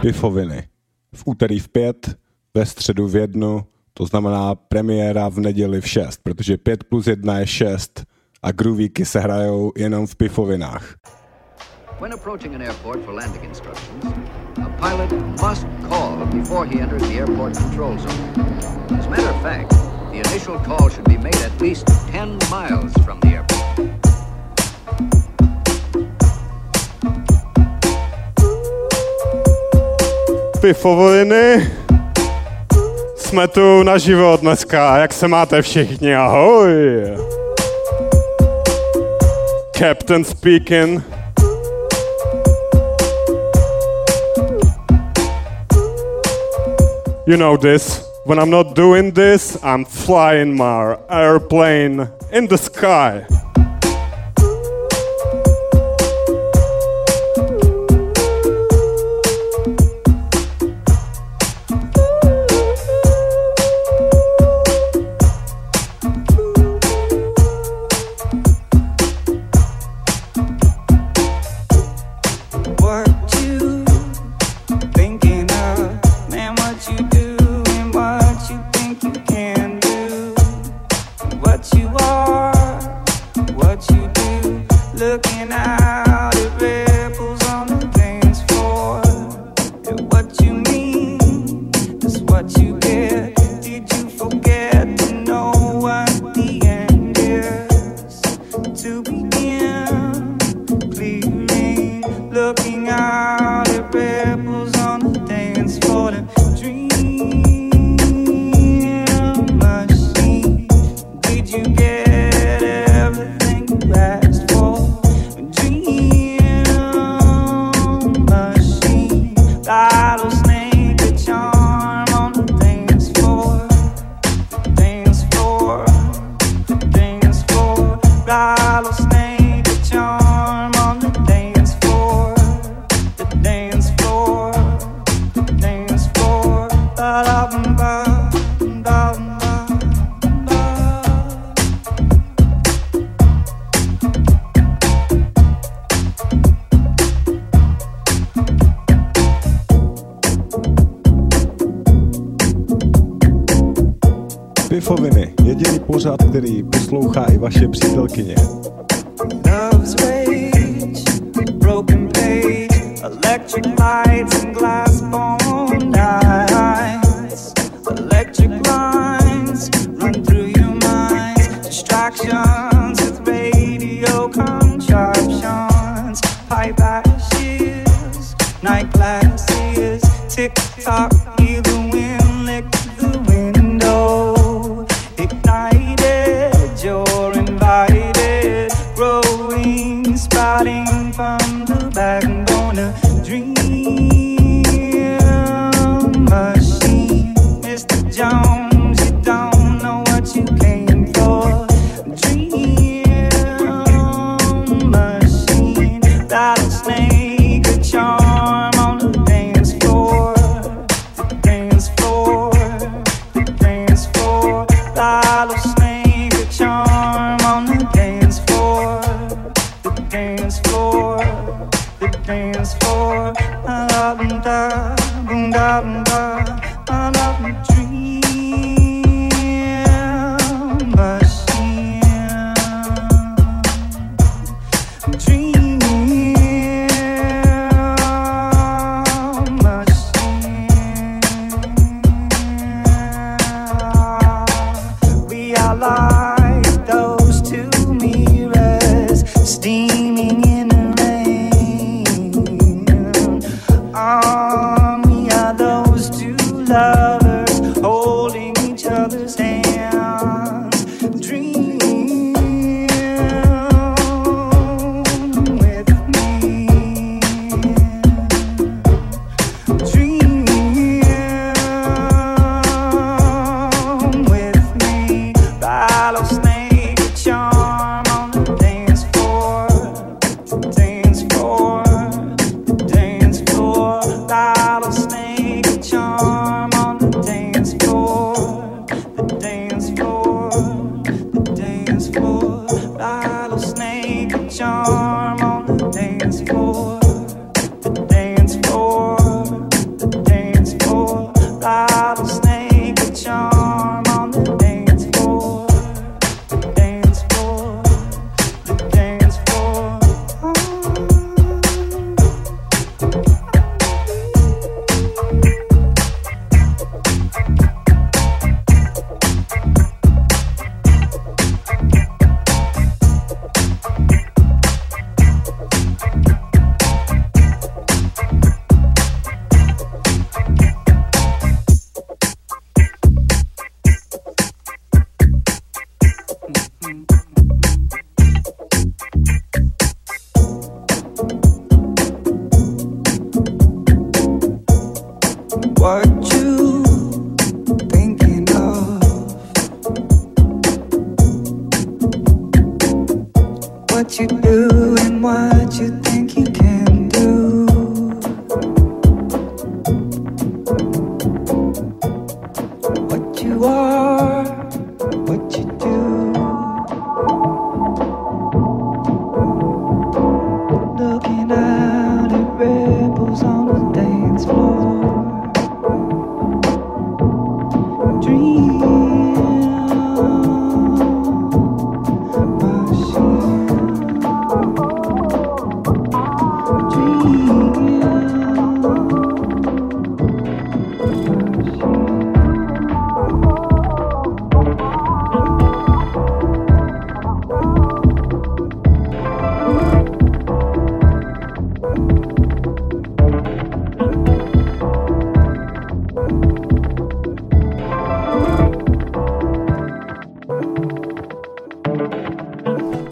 Pifoviny. V úterý v pět, ve středu v jednu, to znamená premiéra v neděli v šest, protože pět plus jedna je šest a groovíky se hrajou jenom v pifovinách. When approaching an airport for landing instructions, a pilot must call before he enters the airport control zone. As a matter of fact, the initial call should be made at least 10 miles from the airport. Pifoviny. Jsme tu naživo dneska. Jak se máte všichni? Ahoj. Captain speaking. You know this. When I'm not doing this, I'm flying my airplane in the sky. vaše přítelkyně.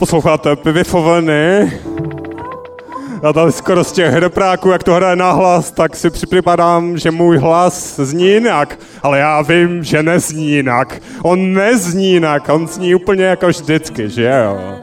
Posloucháte Pivifoveny? Já tady skoro z těch hrepráků, jak to hraje nahlas, tak si připadám, že můj hlas zní jinak. Ale já vím, že nezní jinak. On nezní jinak, on zní úplně jako vždycky, že jo?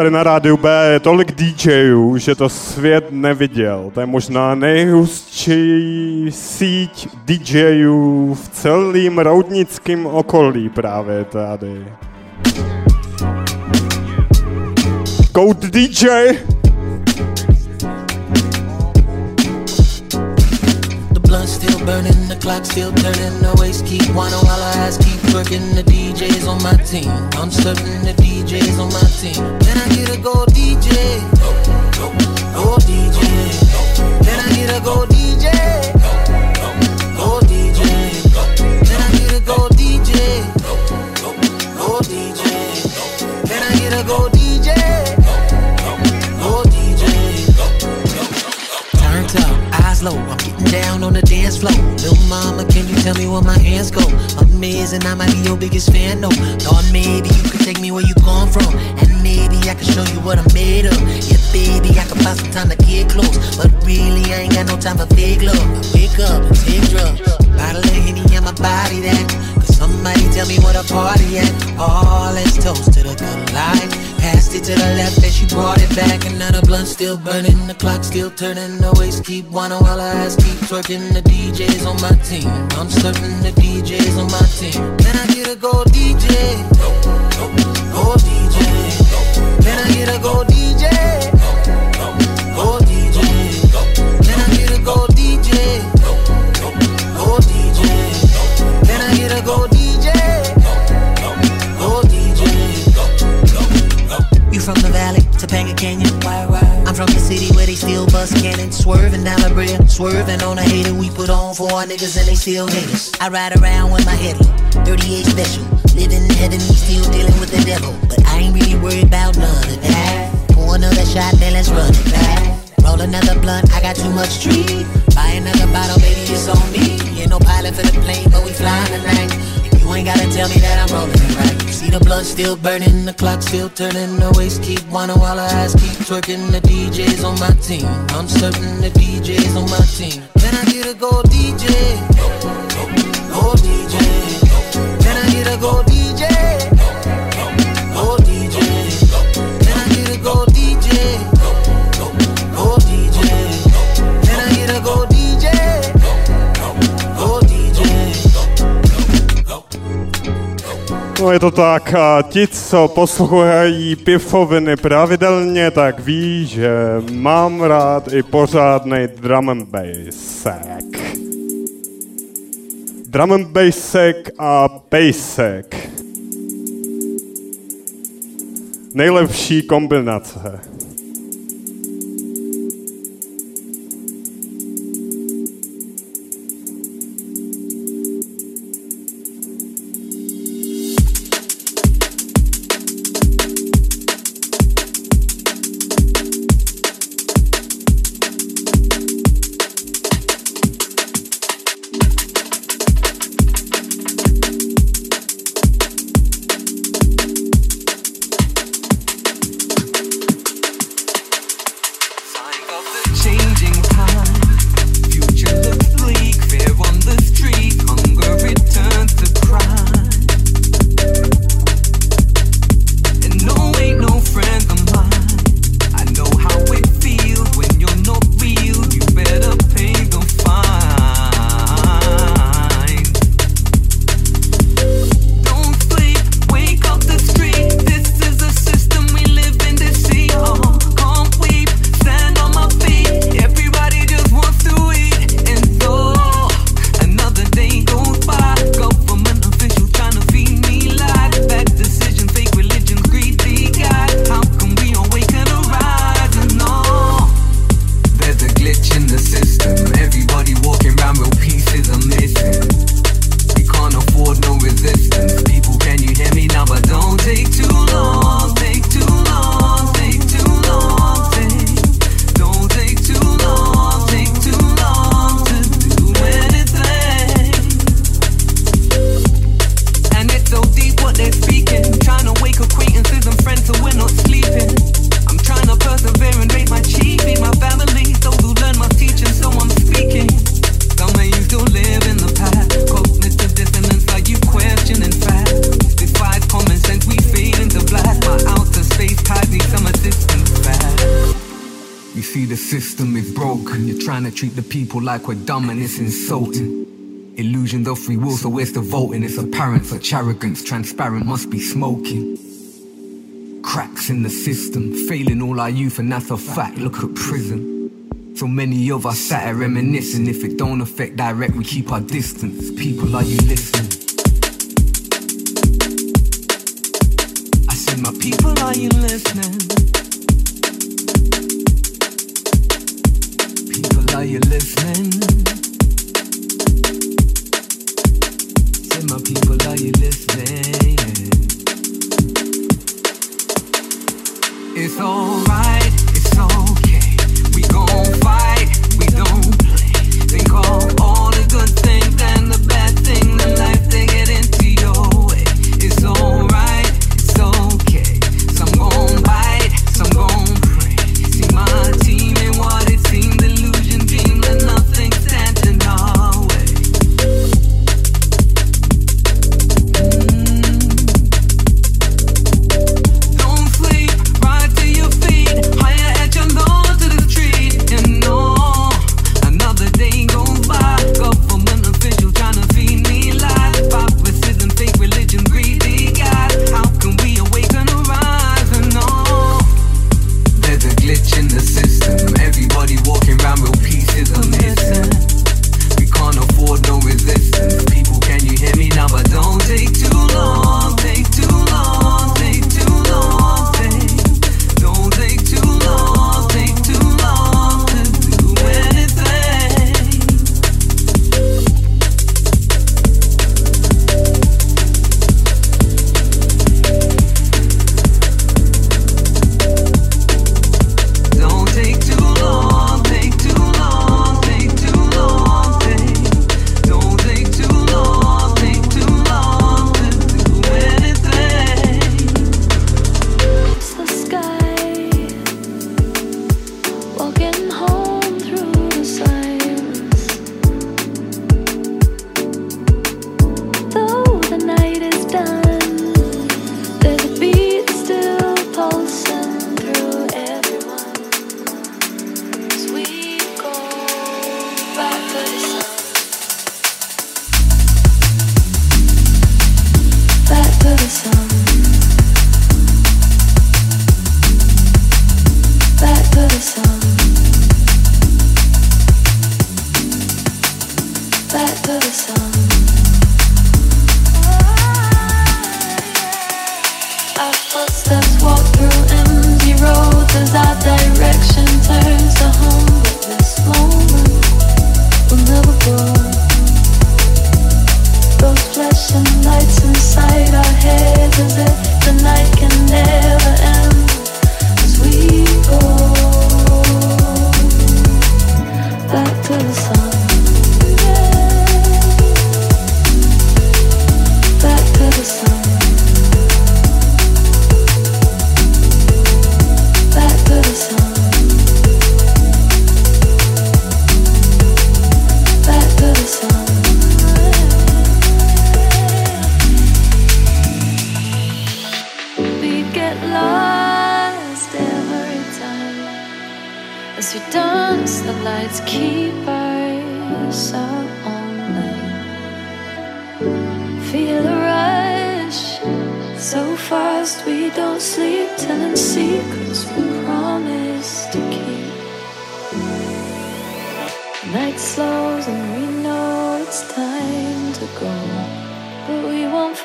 Tady na rádiu B je tolik DJů, že to svět neviděl. To je možná nejhustší síť DJů v celém roudnickém okolí právě tady. Code DJ! Burning, the clock still turning, the waist keep whining while our ass keep working. The DJs on my team, I'm certain the DJs on my team. Can I get a go DJ? Go DJ. Can I get a go DJ? Go DJ. Can I get a go DJ? Go DJ. Down on the dance floor. Little mama, can you tell me where my hands go? Amazing, I might be your biggest fan, though. Thought maybe you could take me where you come from. And maybe I can show you what I'm made of. Yeah, baby, I can find some time to get close. But really, I ain't got no time for fake love. I wake up take drugs. Bottle of Henny on my body that. Somebody tell me what a party at. All let's toast to the good life. Passed it to the left and she brought it back. The blunt still burning, the clock still turning. The waist keep whining while her ass keep twerking. The DJ's on my team. I'm certain the DJ's on my team. Can I get a gold DJ? Go DJ. Can I get a gold DJ? Topanga Canyon. I'm from the city where they still bust cannons. Swerving down the bridge, swerving on a hater. We put on for our niggas and they still hate us. I ride around with my head low, 38 special. Living in heaven, still dealing with the devil. But I ain't really worried about none of that. Pour another shot, then let's run it back. Roll another blunt, I got too much tree. Buy another bottle, baby, it's on me. Ain't no pilot for the plane, but we flying tonight. You ain't gotta tell me that I'm rolling it right. See the blood still burning, the clock still turning, the waist keep whining while her ass keep twerking. The DJ's on my team, I'm certain the DJ's on my team. Can I get a gold DJ? Gold DJ. No je to tak, a ti, co poslouchají pivoviny pravidelně, tak ví, že mám rád i pořádný drum and bassek. Drum and bassek a bassek. Nejlepší kombinace. see the system is broken. You're trying to treat the people like we're dumb and it's insulting. Illusions of free will, so where's the voting? It's apparent such arrogance, transparent must be smoking. Cracks in the system, failing all our youth, and that's a fact. Look at prison. So many of us sat here reminiscing. If it don't affect direct, we keep our distance. People, are you listening? I said, my people, are you listening? Are you listening? Say, my people, are you listening? It's alright.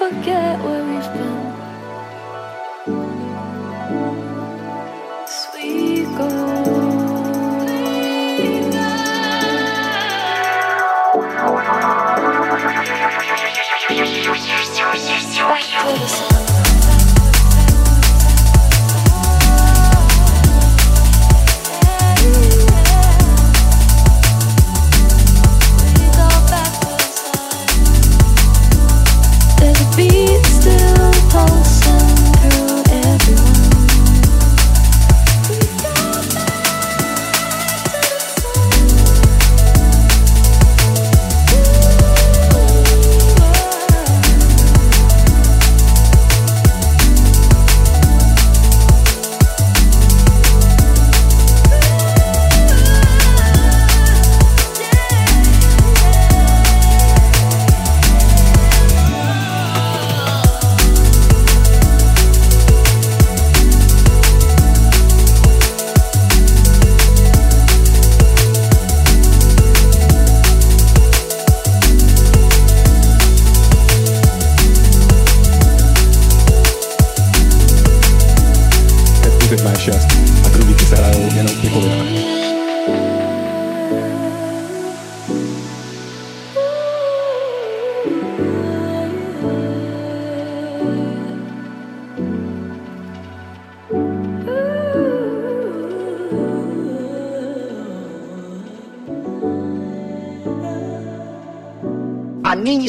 forget where we've been.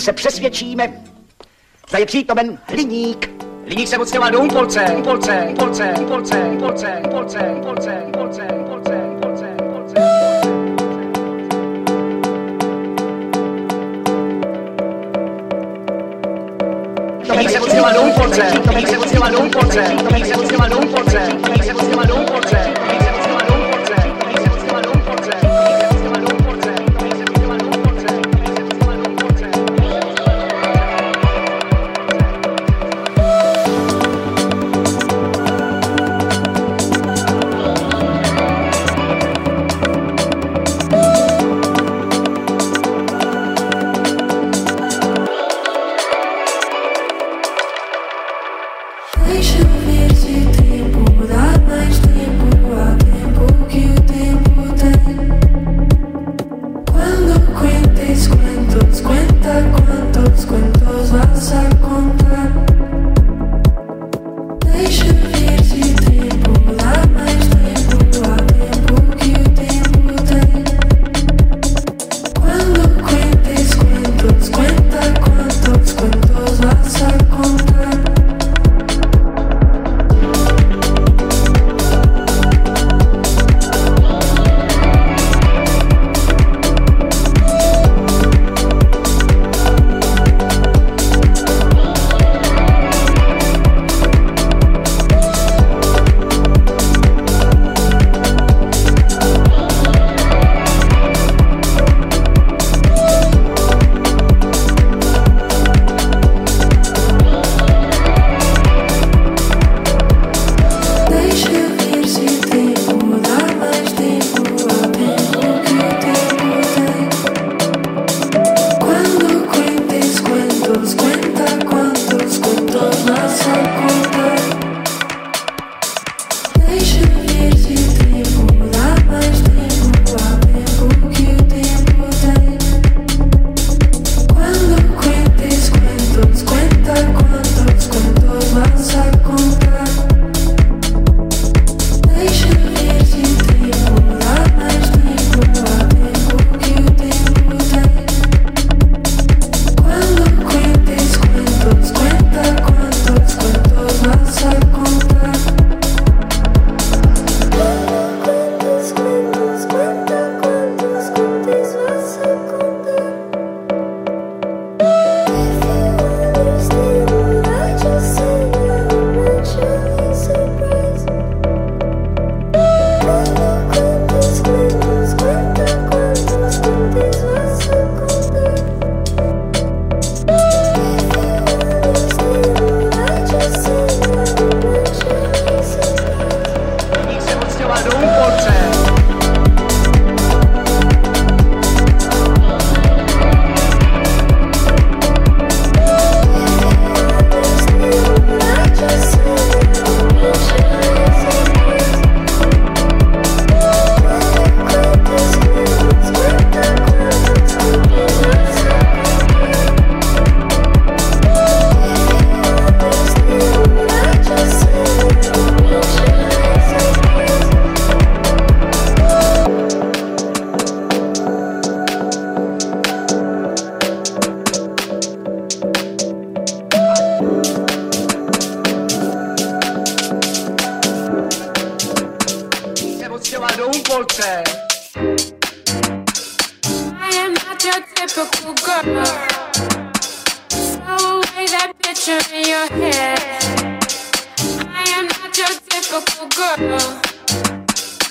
se přesvědčíme, zda je přítomen hliník. Hliník se odstěhoval do úpolce, úpolce, úpolce, úpolce, úpolce, úpolce, úpolce, úpolce, Humpolce, Humpolce, Humpolce, Hliník se odstěhoval do Humpolce, Hliník se odstěhoval do Humpolce, Hliník se odstěhoval do Humpolce, Hliník se odstěhoval do Humpolce, Hliník se odstěhoval do Humpolce,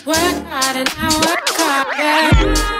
Work hard and I work harder.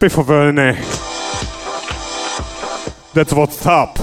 Pifoviny. That's what's up.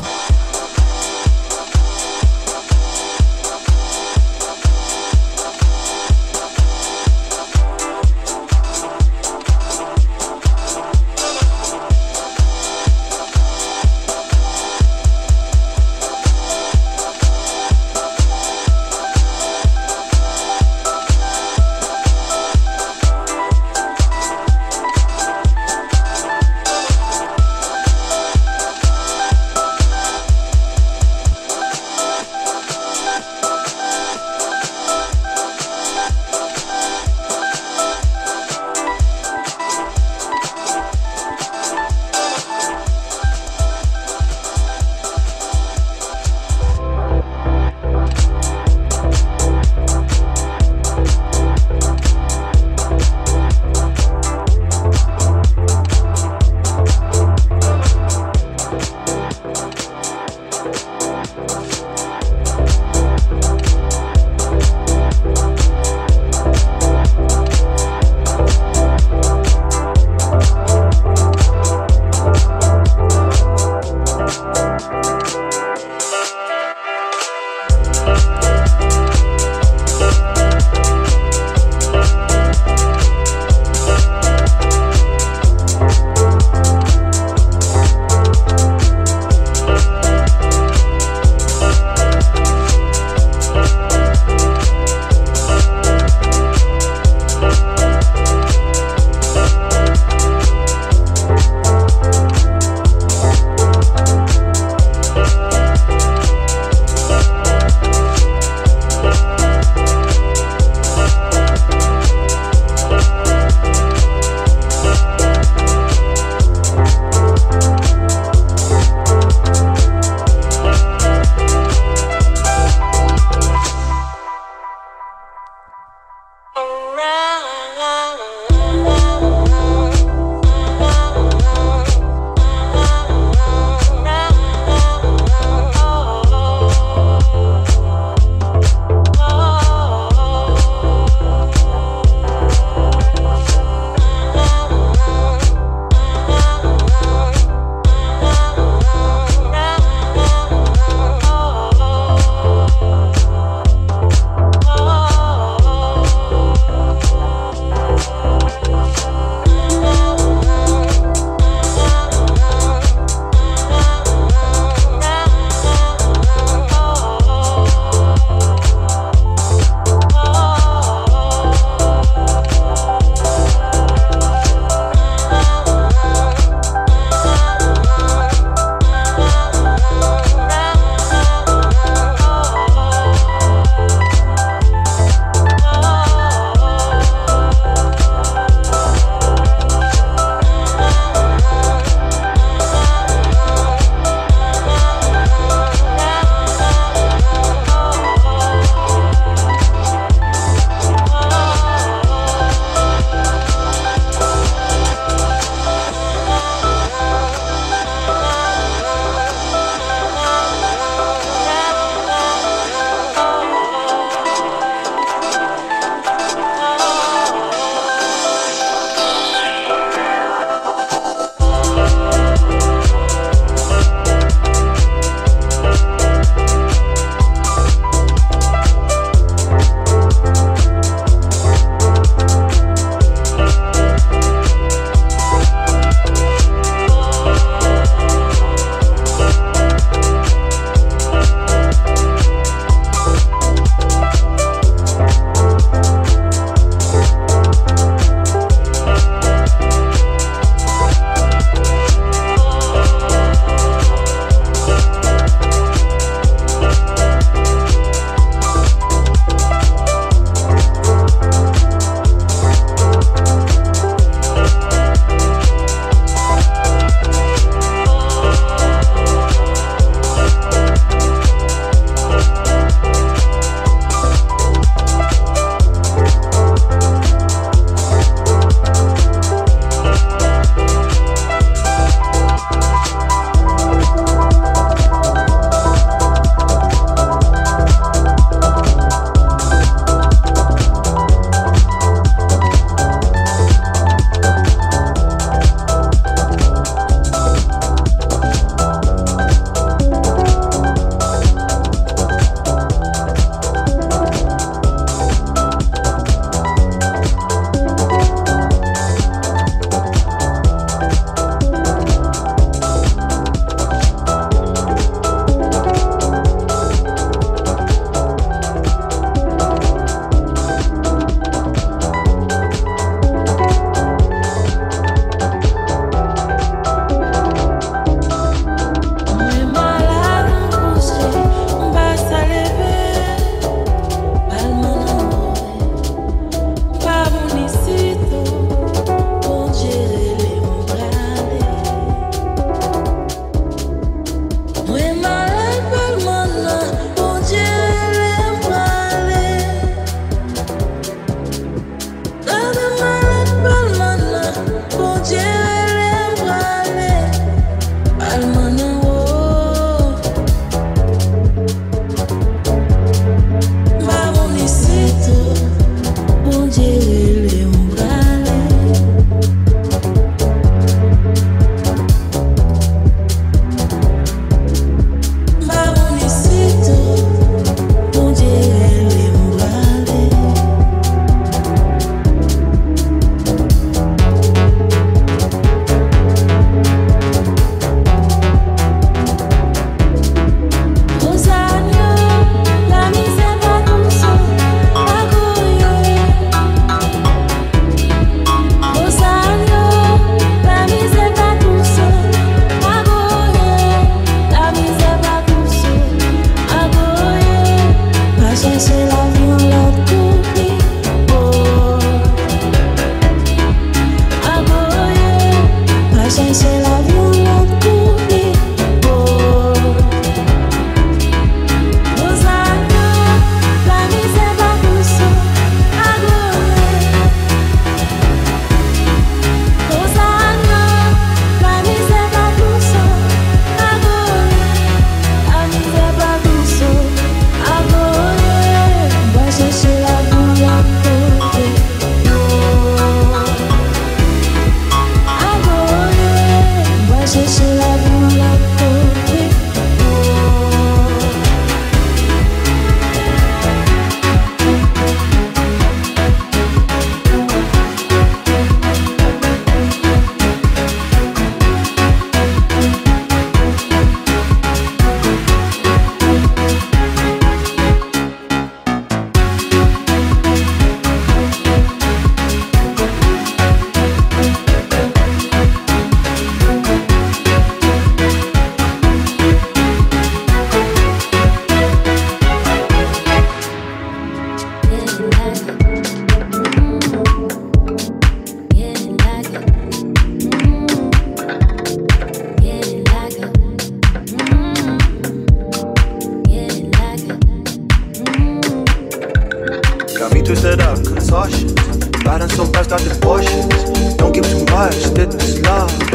start the bushes, Don't give too much, Did this love.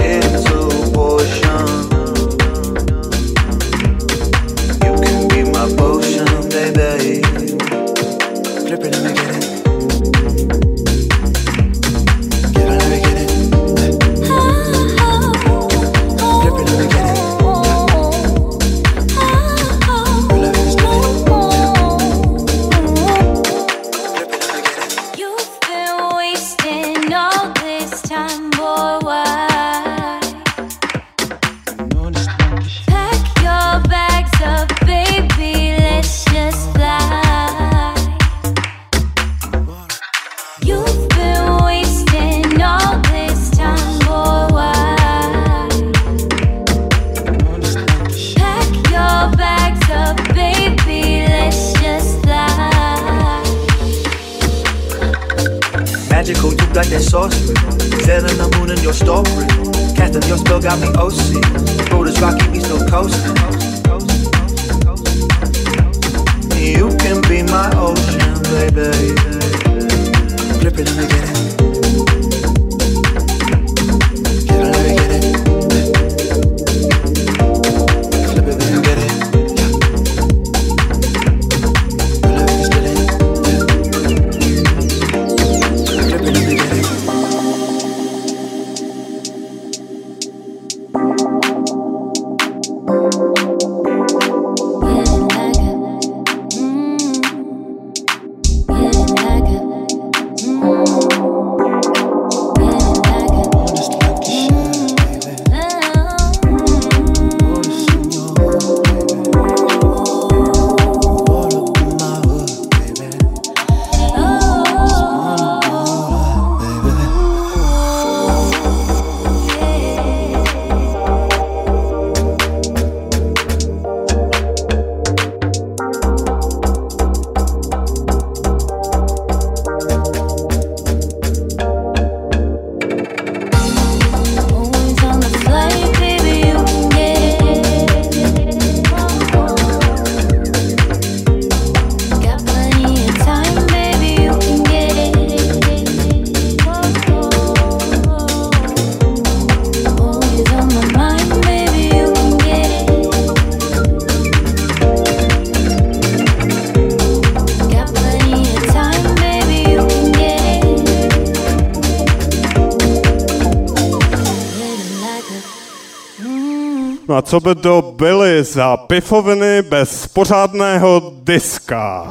co by to byly za pifoviny bez pořádného diska.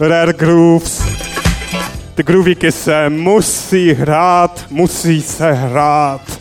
Rare Grooves. Ty groovíky se musí hrát, musí se hrát.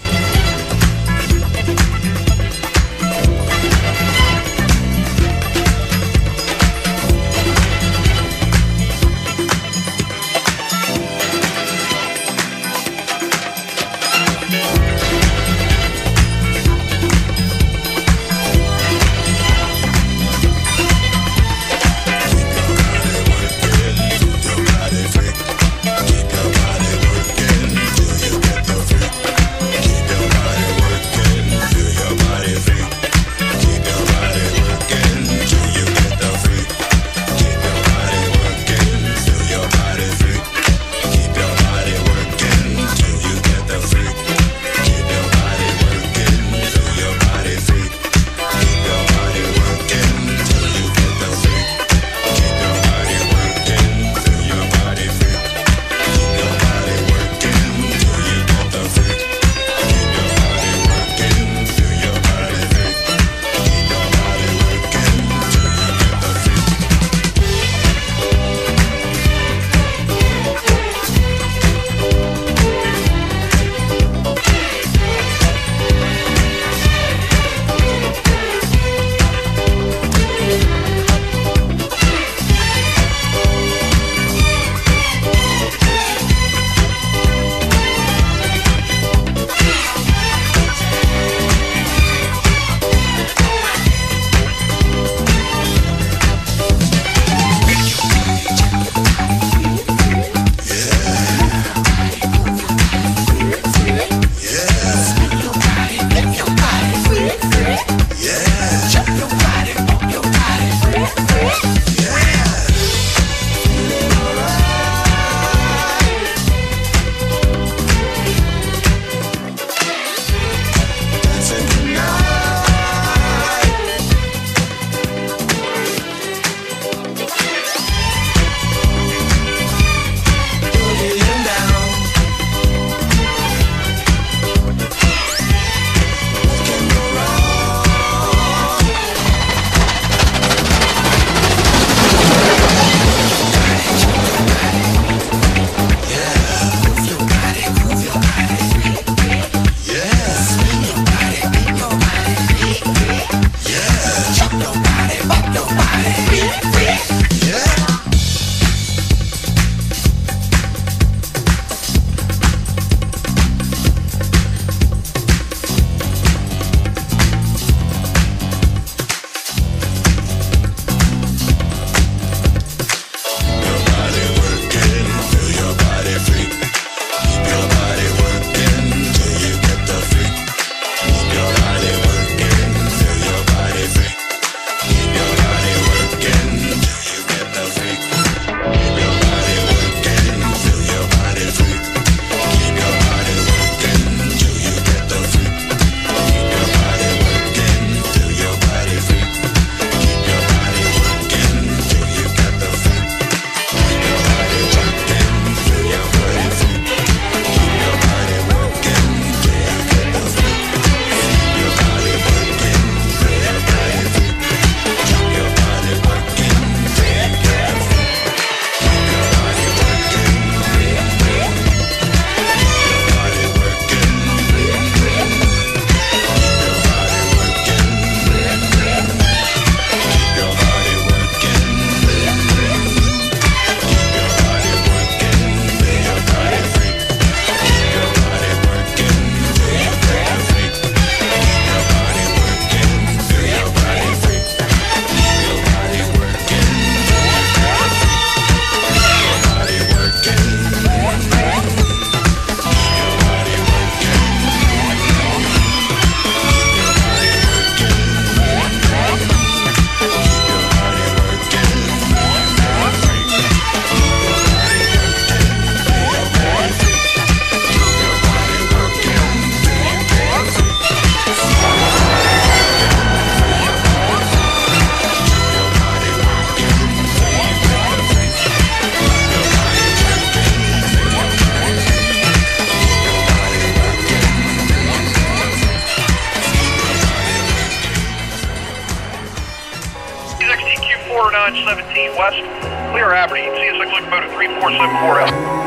917 west, clear Aberdeen, CS6 locomotive 3474L.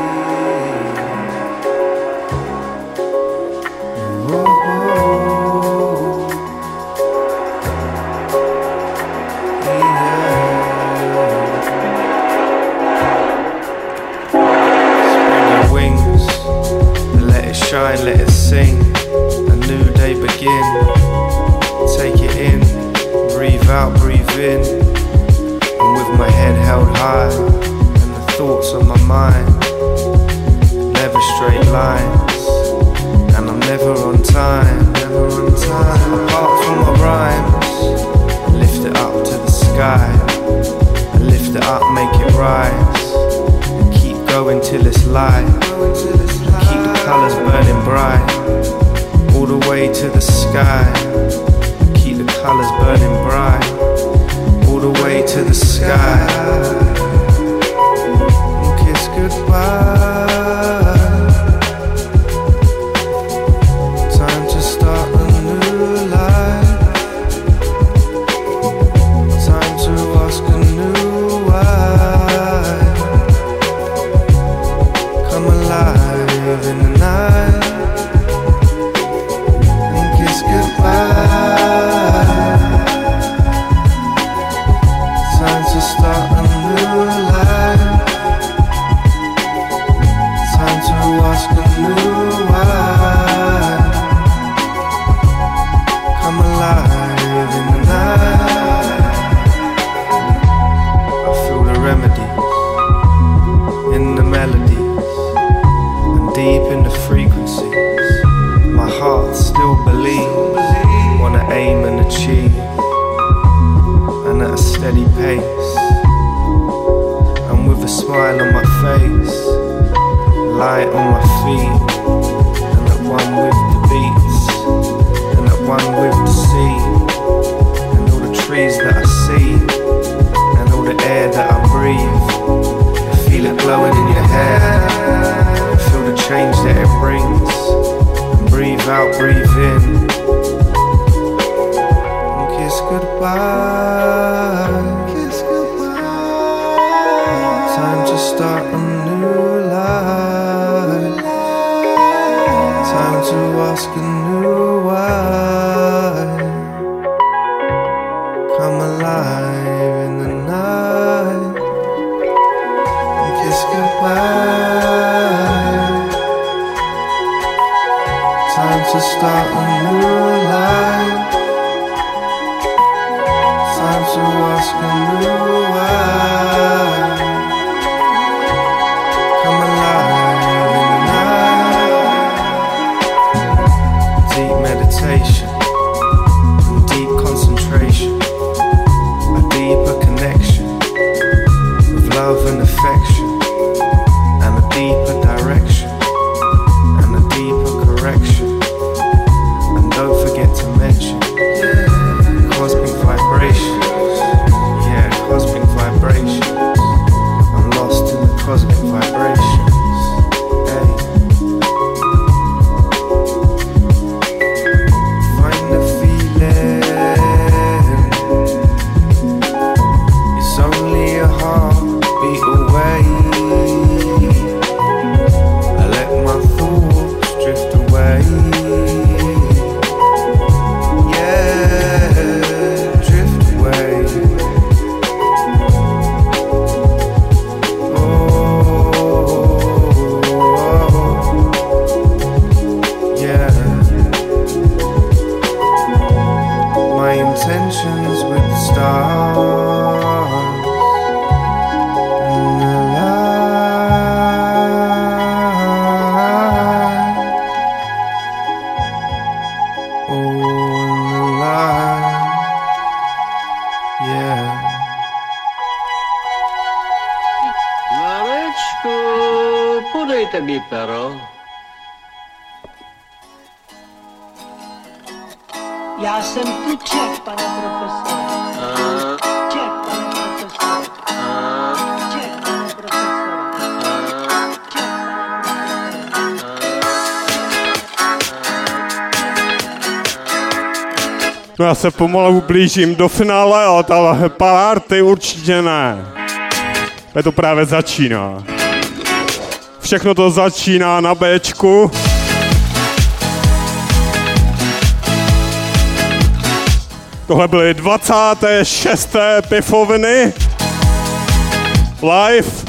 shine, let it sing. A new day begin. Take it in, breathe out, breathe in held high, and the thoughts on my mind. Never straight lines, and I'm never on time. Never on time. Apart from my rhymes, lift it up to the sky. I lift it up, make it rise. I keep going till it's light. Keep the colors burning bright, all the way to the sky. I keep the colors burning bright all the way to the sky. We'll kiss goodbye. see se pomalu blížím do finále, ale ta party určitě ne. Je to právě začíná. Všechno to začíná na Bčku. Tohle byly 26. pifoviny. Live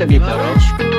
Academy, parents.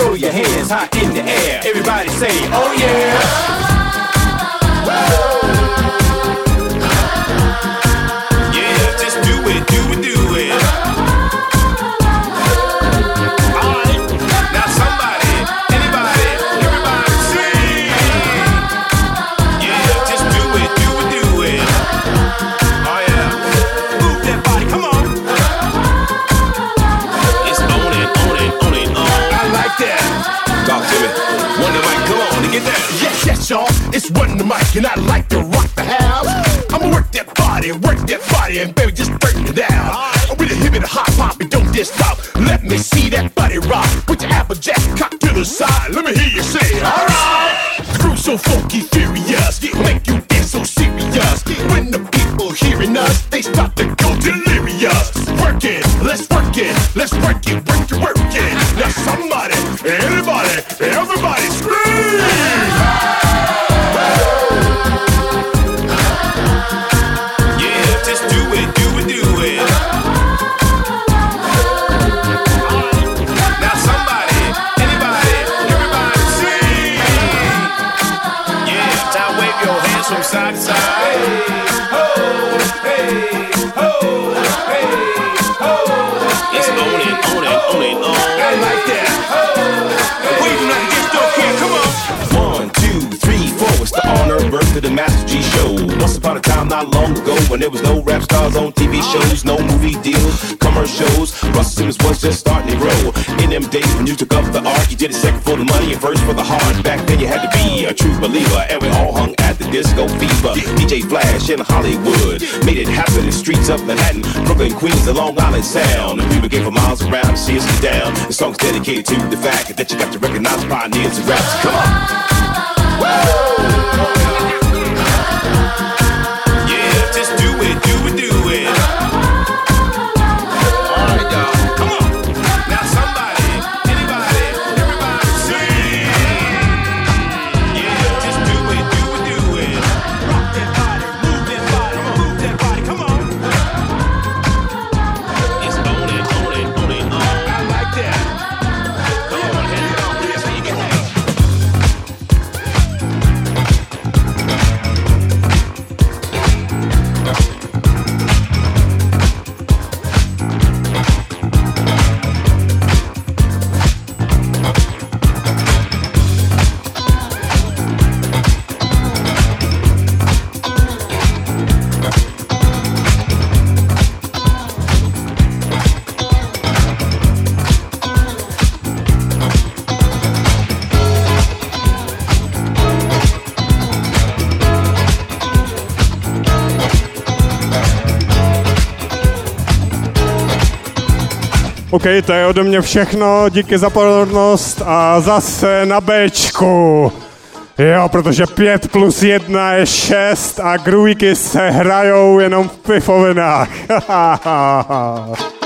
Throw your hands high in the air. Everybody say, oh yeah. Yeah, the mic, and I like to rock the house. I'ma work that body, work that body, and baby, just break it down. I'm with a hip and a hop hop, and don't just stop. Let me see that body rock. Put your applejack cock to the side. Let me hear you say, alright. The so funky, furious, make you dance so serious. When the people hearing us, they start to go delirious. Work it, let's work it, let's work it, work it, work it. Now somebody, anybody, everybody of Show. Once upon a time, not long ago, when there was no rap stars on TV shows, no movie deals, commercials. Russell Simmons was just starting to grow. In them days when you took up the art, you did it second for the money and first for the heart. Back then you had to be a true believer, and we all hung at the disco fever. DJ Flash in Hollywood made it happen in streets of Manhattan, Brooklyn, Queens, and Long Island Sound. And people came from miles around see us down. The song's dedicated to the fact that you got to recognize pioneers and raps. Come on. Yeah, OK, to je ode mě všechno, díky za pozornost a zase na Bčku. Jo, protože 5 plus 1 je 6 a grůjky se hrajou jenom v pifovinách.